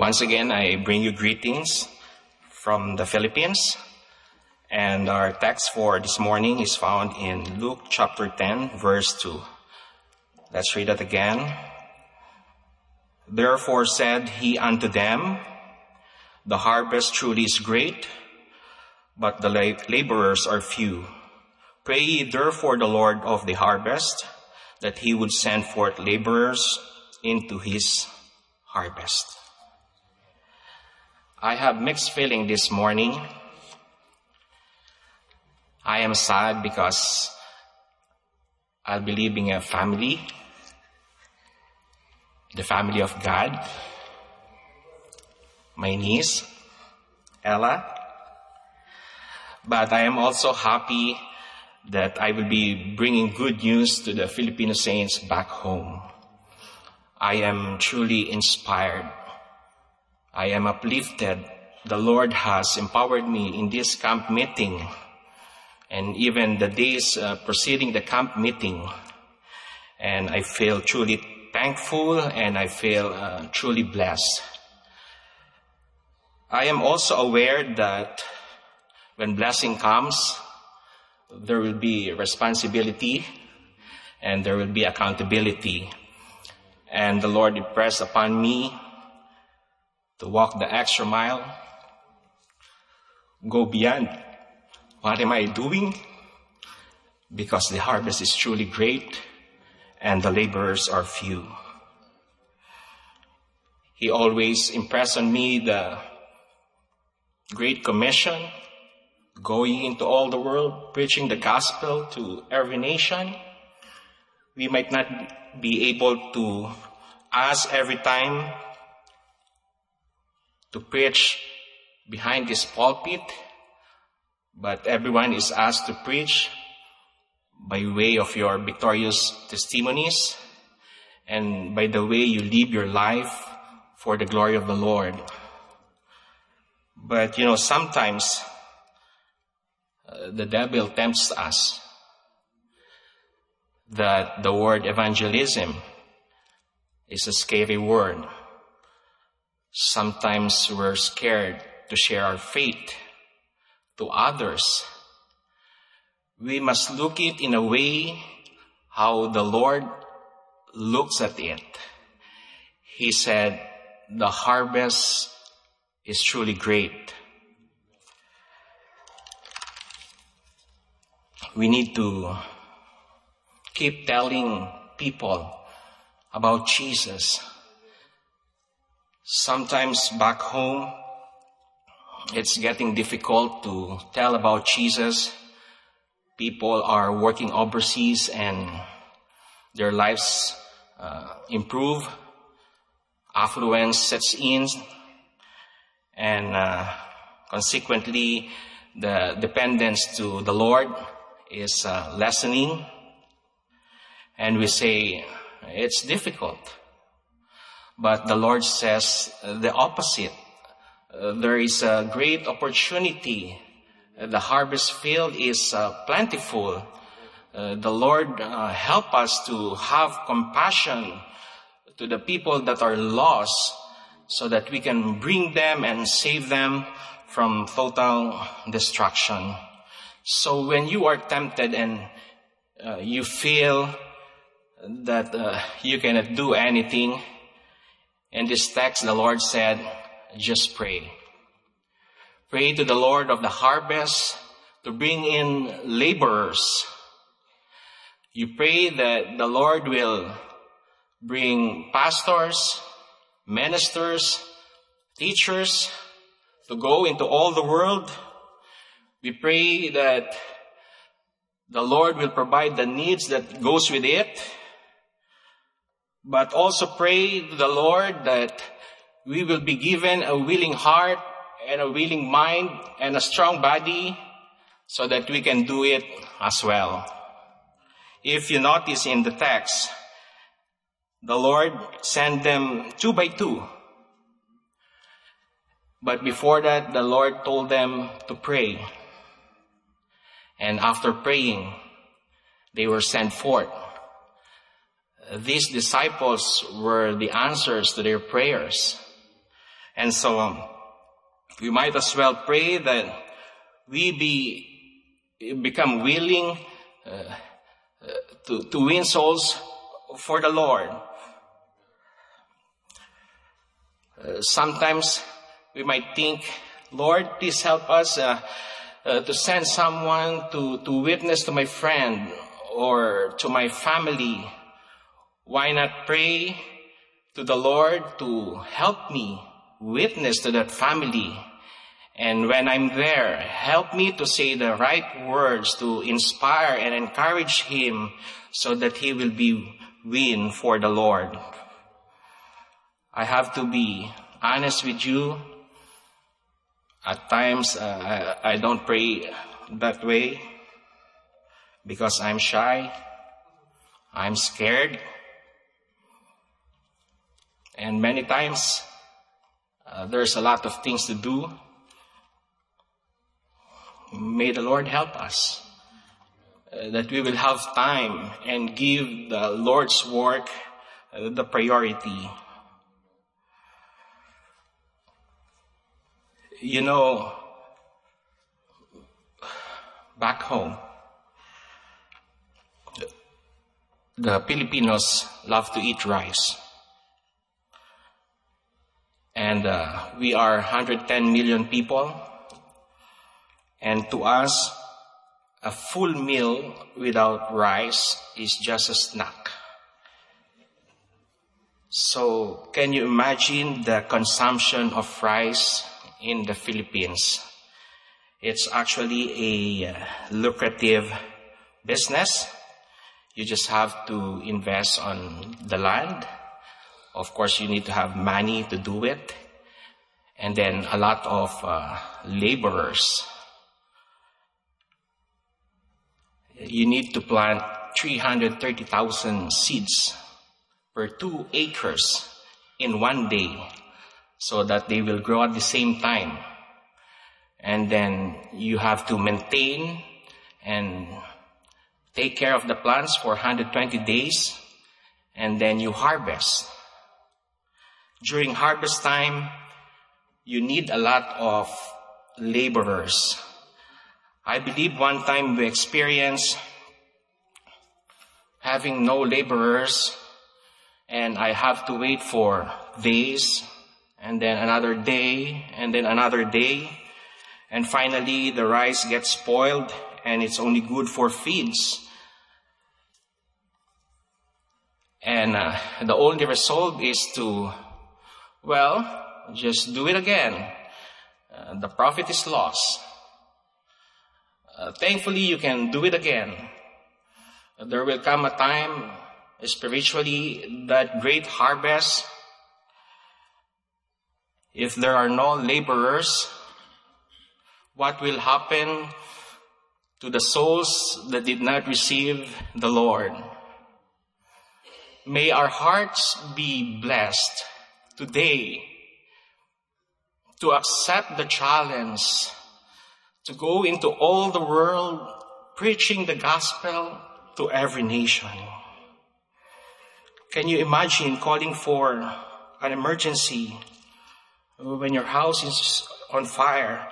Once again, I bring you greetings from the Philippines. And our text for this morning is found in Luke chapter 10, verse 2. Let's read it again. Therefore said he unto them, The harvest truly is great, but the laborers are few. Pray ye therefore the Lord of the harvest, that he would send forth laborers into his harvest. I have mixed feeling this morning. I am sad because I'll be leaving a family, the family of God, my niece, Ella. But I am also happy that I will be bringing good news to the Filipino saints back home. I am truly inspired. I am uplifted. The Lord has empowered me in this camp meeting and even the days uh, preceding the camp meeting. And I feel truly thankful and I feel uh, truly blessed. I am also aware that when blessing comes, there will be responsibility and there will be accountability. And the Lord impressed upon me to walk the extra mile, go beyond. What am I doing? Because the harvest is truly great and the laborers are few. He always impressed on me the Great Commission going into all the world, preaching the gospel to every nation. We might not be able to ask every time to preach behind this pulpit, but everyone is asked to preach by way of your victorious testimonies and by the way you live your life for the glory of the Lord. But you know, sometimes uh, the devil tempts us that the word evangelism is a scary word. Sometimes we're scared to share our faith to others. We must look it in a way how the Lord looks at it. He said, the harvest is truly great. we need to keep telling people about Jesus. Sometimes back home, it's getting difficult to tell about Jesus. People are working overseas and their lives uh, improve. Affluence sets in and uh, consequently the dependence to the Lord is uh, lessening, and we say it's difficult. But the Lord says the opposite. Uh, there is a great opportunity. The harvest field is uh, plentiful. Uh, the Lord uh, help us to have compassion to the people that are lost so that we can bring them and save them from total destruction. So when you are tempted and uh, you feel that uh, you cannot do anything, in this text the Lord said, just pray. Pray to the Lord of the harvest to bring in laborers. You pray that the Lord will bring pastors, ministers, teachers to go into all the world we pray that the Lord will provide the needs that goes with it, but also pray to the Lord that we will be given a willing heart and a willing mind and a strong body so that we can do it as well. If you notice in the text, the Lord sent them two by two. But before that, the Lord told them to pray. And after praying, they were sent forth. These disciples were the answers to their prayers. And so um, we might as well pray that we be become willing uh, uh, to, to win souls for the Lord. Uh, sometimes we might think, Lord, please help us uh, uh, to send someone to, to witness to my friend or to my family. Why not pray to the Lord to help me witness to that family? And when I'm there, help me to say the right words to inspire and encourage him so that he will be win for the Lord. I have to be honest with you. At times, uh, I, I don't pray that way because I'm shy. I'm scared. And many times, uh, there's a lot of things to do. May the Lord help us. Uh, that we will have time and give the Lord's work uh, the priority. You know, back home, the Filipinos love to eat rice. And uh, we are 110 million people. And to us, a full meal without rice is just a snack. So, can you imagine the consumption of rice in the Philippines? It's actually a lucrative business. You just have to invest on the land. Of course, you need to have money to do it. And then a lot of uh, laborers you need to plant 330,000 seeds per two acres in one day so that they will grow at the same time. And then you have to maintain and take care of the plants for 120 days and then you harvest. During harvest time, you need a lot of laborers I believe one time we experienced having no laborers and I have to wait for days and then another day and then another day and finally the rice gets spoiled and it's only good for feeds. And uh, the only result is to, well, just do it again. Uh, the profit is lost. Uh, thankfully, you can do it again. There will come a time, spiritually, that great harvest, if there are no laborers, what will happen to the souls that did not receive the Lord? May our hearts be blessed today to accept the challenge to go into all the world preaching the gospel to every nation. Can you imagine calling for an emergency when your house is on fire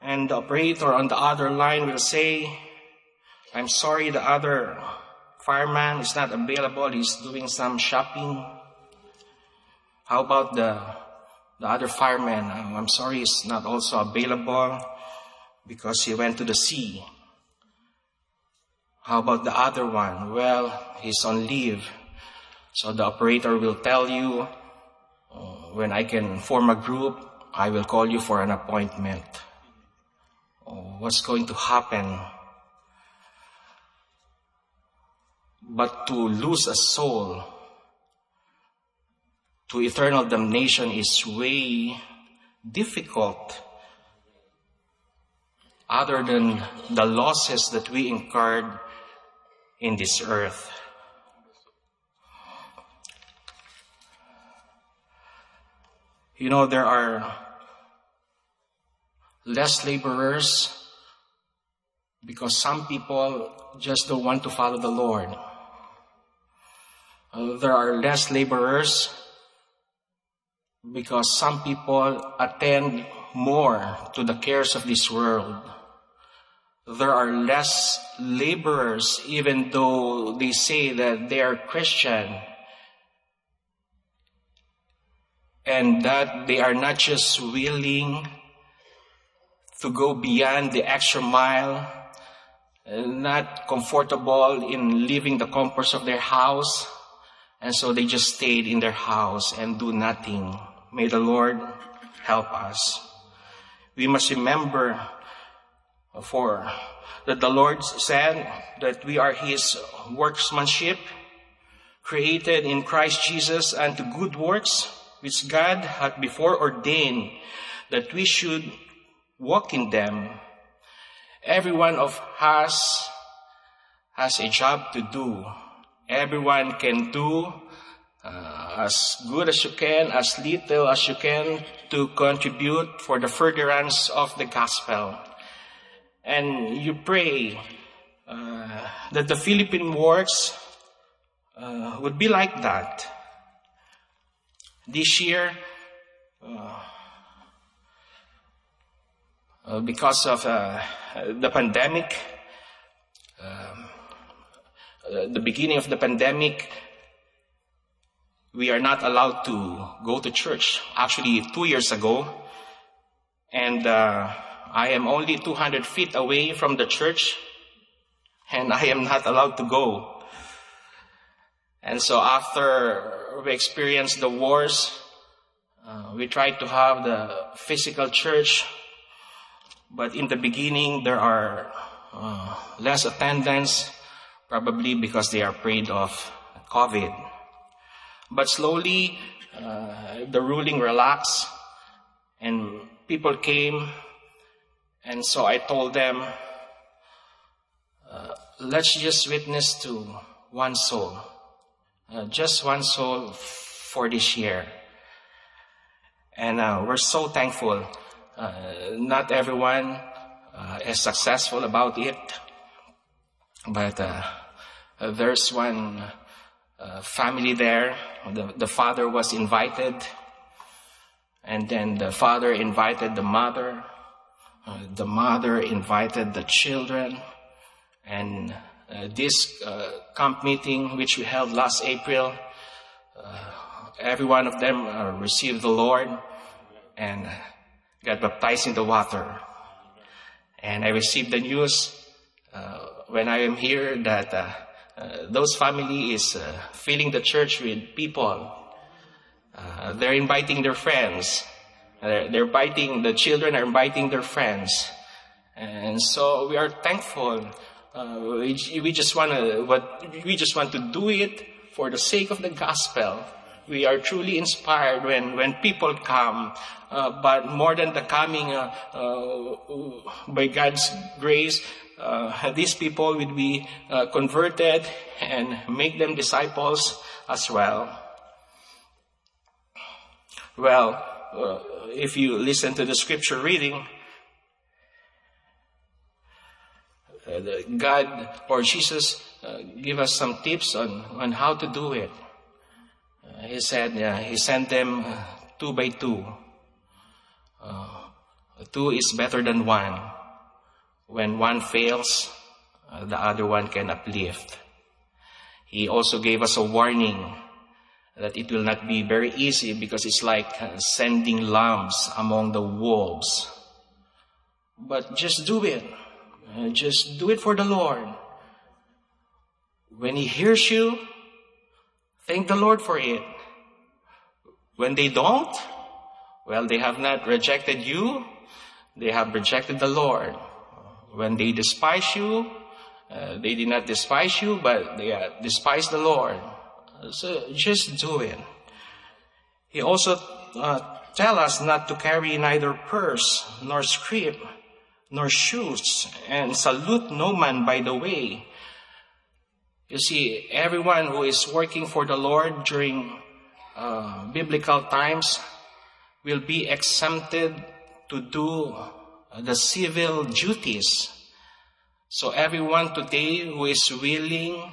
and the operator on the other line will say, I'm sorry, the other fireman is not available. He's doing some shopping. How about the, the other fireman? I'm sorry, he's not also available because he went to the sea. How about the other one? Well, he's on leave. So the operator will tell you, uh, when I can form a group, I will call you for an appointment. Uh, what's going to happen? But to lose a soul to eternal damnation is way difficult other than the losses that we incurred in this earth. You know, there are less laborers because some people just don't want to follow the Lord. Uh, there are less laborers because some people attend more to the cares of this world. There are less laborers, even though they say that they are Christian, and that they are not just willing to go beyond the extra mile, not comfortable in leaving the comforts of their house, and so they just stayed in their house and do nothing. May the Lord help us. We must remember for that the Lord said that we are His workmanship, created in Christ Jesus unto good works, which God had before ordained that we should walk in them. Every one of us has a job to do. Everyone can do uh, as good as you can, as little as you can to contribute for the furtherance of the gospel. And you pray uh, that the Philippine works uh, would be like that. This year, uh, uh, because of uh, the pandemic, um, the beginning of the pandemic, we are not allowed to go to church. Actually, two years ago, and uh, I am only 200 feet away from the church, and I am not allowed to go. And so after we experienced the wars, uh, we tried to have the physical church, but in the beginning there are uh, less attendance, probably because they are afraid of COVID. But slowly, uh, the ruling relaxed and people came. And so I told them, uh, let's just witness to one soul. Uh, just one soul for this year. And uh, we're so thankful. Uh, not everyone uh, is successful about it. But there's one uh, family there. The, the father was invited, and then the father invited the mother. Uh, the mother invited the children, and uh, this uh, camp meeting, which we held last April, uh, every one of them received the Lord and got baptized in the water. And I received the news when I am here that uh, those family is uh, filling the church with people. Uh, they're inviting their friends. They're, they're inviting, the children are inviting their friends. And so we are thankful. we, we just want to, we just want to do it for the sake of the gospel. We are truly inspired when, when people come, uh, but more than the coming uh, uh, by God's grace, uh, these people will be uh, converted and make them disciples as well. Well, uh, if you listen to the scripture reading, uh, God or Jesus uh, give us some tips on, on how to do it. Uh, he said yeah, he sent them two by two. two is better than one. When one fails, uh, the other one can uplift. He also gave us a warning that it will not be very easy because it's like uh, sending lambs among the wolves. But just do it. Uh, just do it for the Lord. When He hears you, thank the Lord for it. When they don't, well, they have not rejected you, they have rejected the Lord. When they despise you, uh, they did not despise you, but they uh, despise the Lord. So just do it. He also uh, tell us not to carry neither purse nor scrip nor shoes and salute no man by the way. You see, everyone who is working for the Lord during uh, biblical times will be exempted to do the civil duties. So everyone today who is willing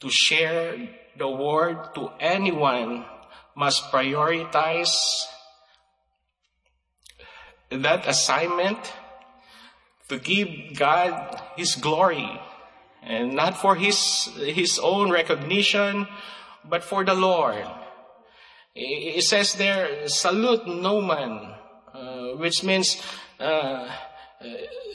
to share the word to anyone must prioritize that assignment to give God His glory and not for His, His own recognition, but for the Lord. It says there, salute no man, uh, which means uh,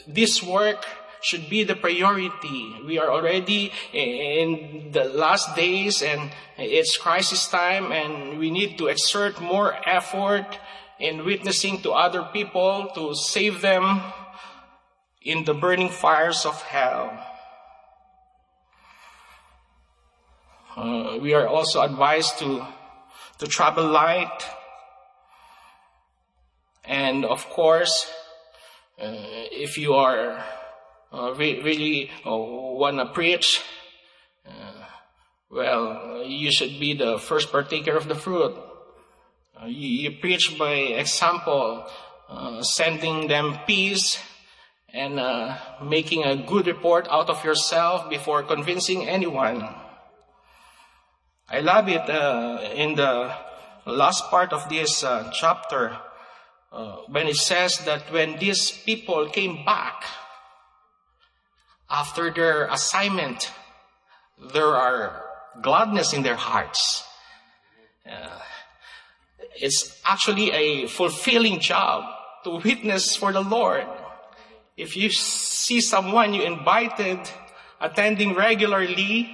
this work should be the priority. We are already in the last days and it's crisis time and we need to exert more effort in witnessing to other people to save them in the burning fires of hell. Uh, we are also advised to, to travel light. And of course, uh, if you are uh, re- really uh, want to preach, uh, well, you should be the first partaker of the fruit. Uh, you, you, preach by example, uh, sending them peace and making a good report out of yourself before convincing anyone. I love it in the last part of this chapter when it says that when these people came back, after their assignment, there are gladness in their hearts. Uh, it's actually a fulfilling job to witness for the Lord. If you see someone you invited attending regularly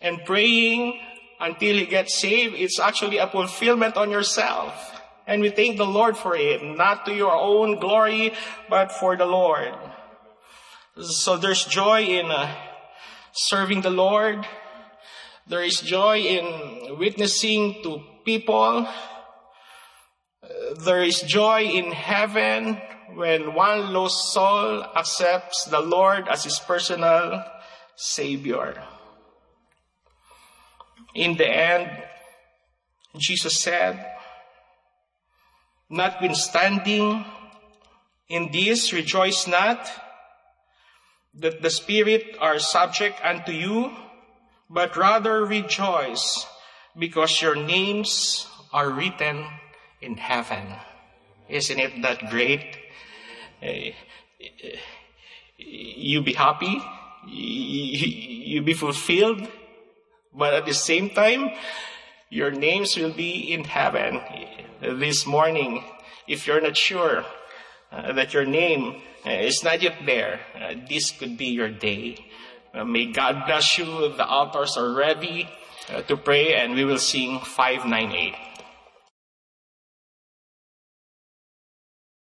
and praying until he gets saved, it's actually a fulfillment on yourself. And we thank the Lord for it, not to your own glory, but for the Lord. So there's joy in uh, serving the Lord. There is joy in witnessing to people. There is joy in heaven when one lost soul accepts the Lord as his personal Savior. In the end, Jesus said, Notwithstanding, in this rejoice not, that the Spirit are subject unto you, but rather rejoice because your names are written in heaven. Isn't it that great? Uh, you be happy, you be fulfilled, but at the same time, your names will be in heaven. This morning, if you're not sure uh, that your name uh, is not yet there, uh, this could be your day. Uh, may God bless you. The altars are ready uh, to pray and we will sing 598.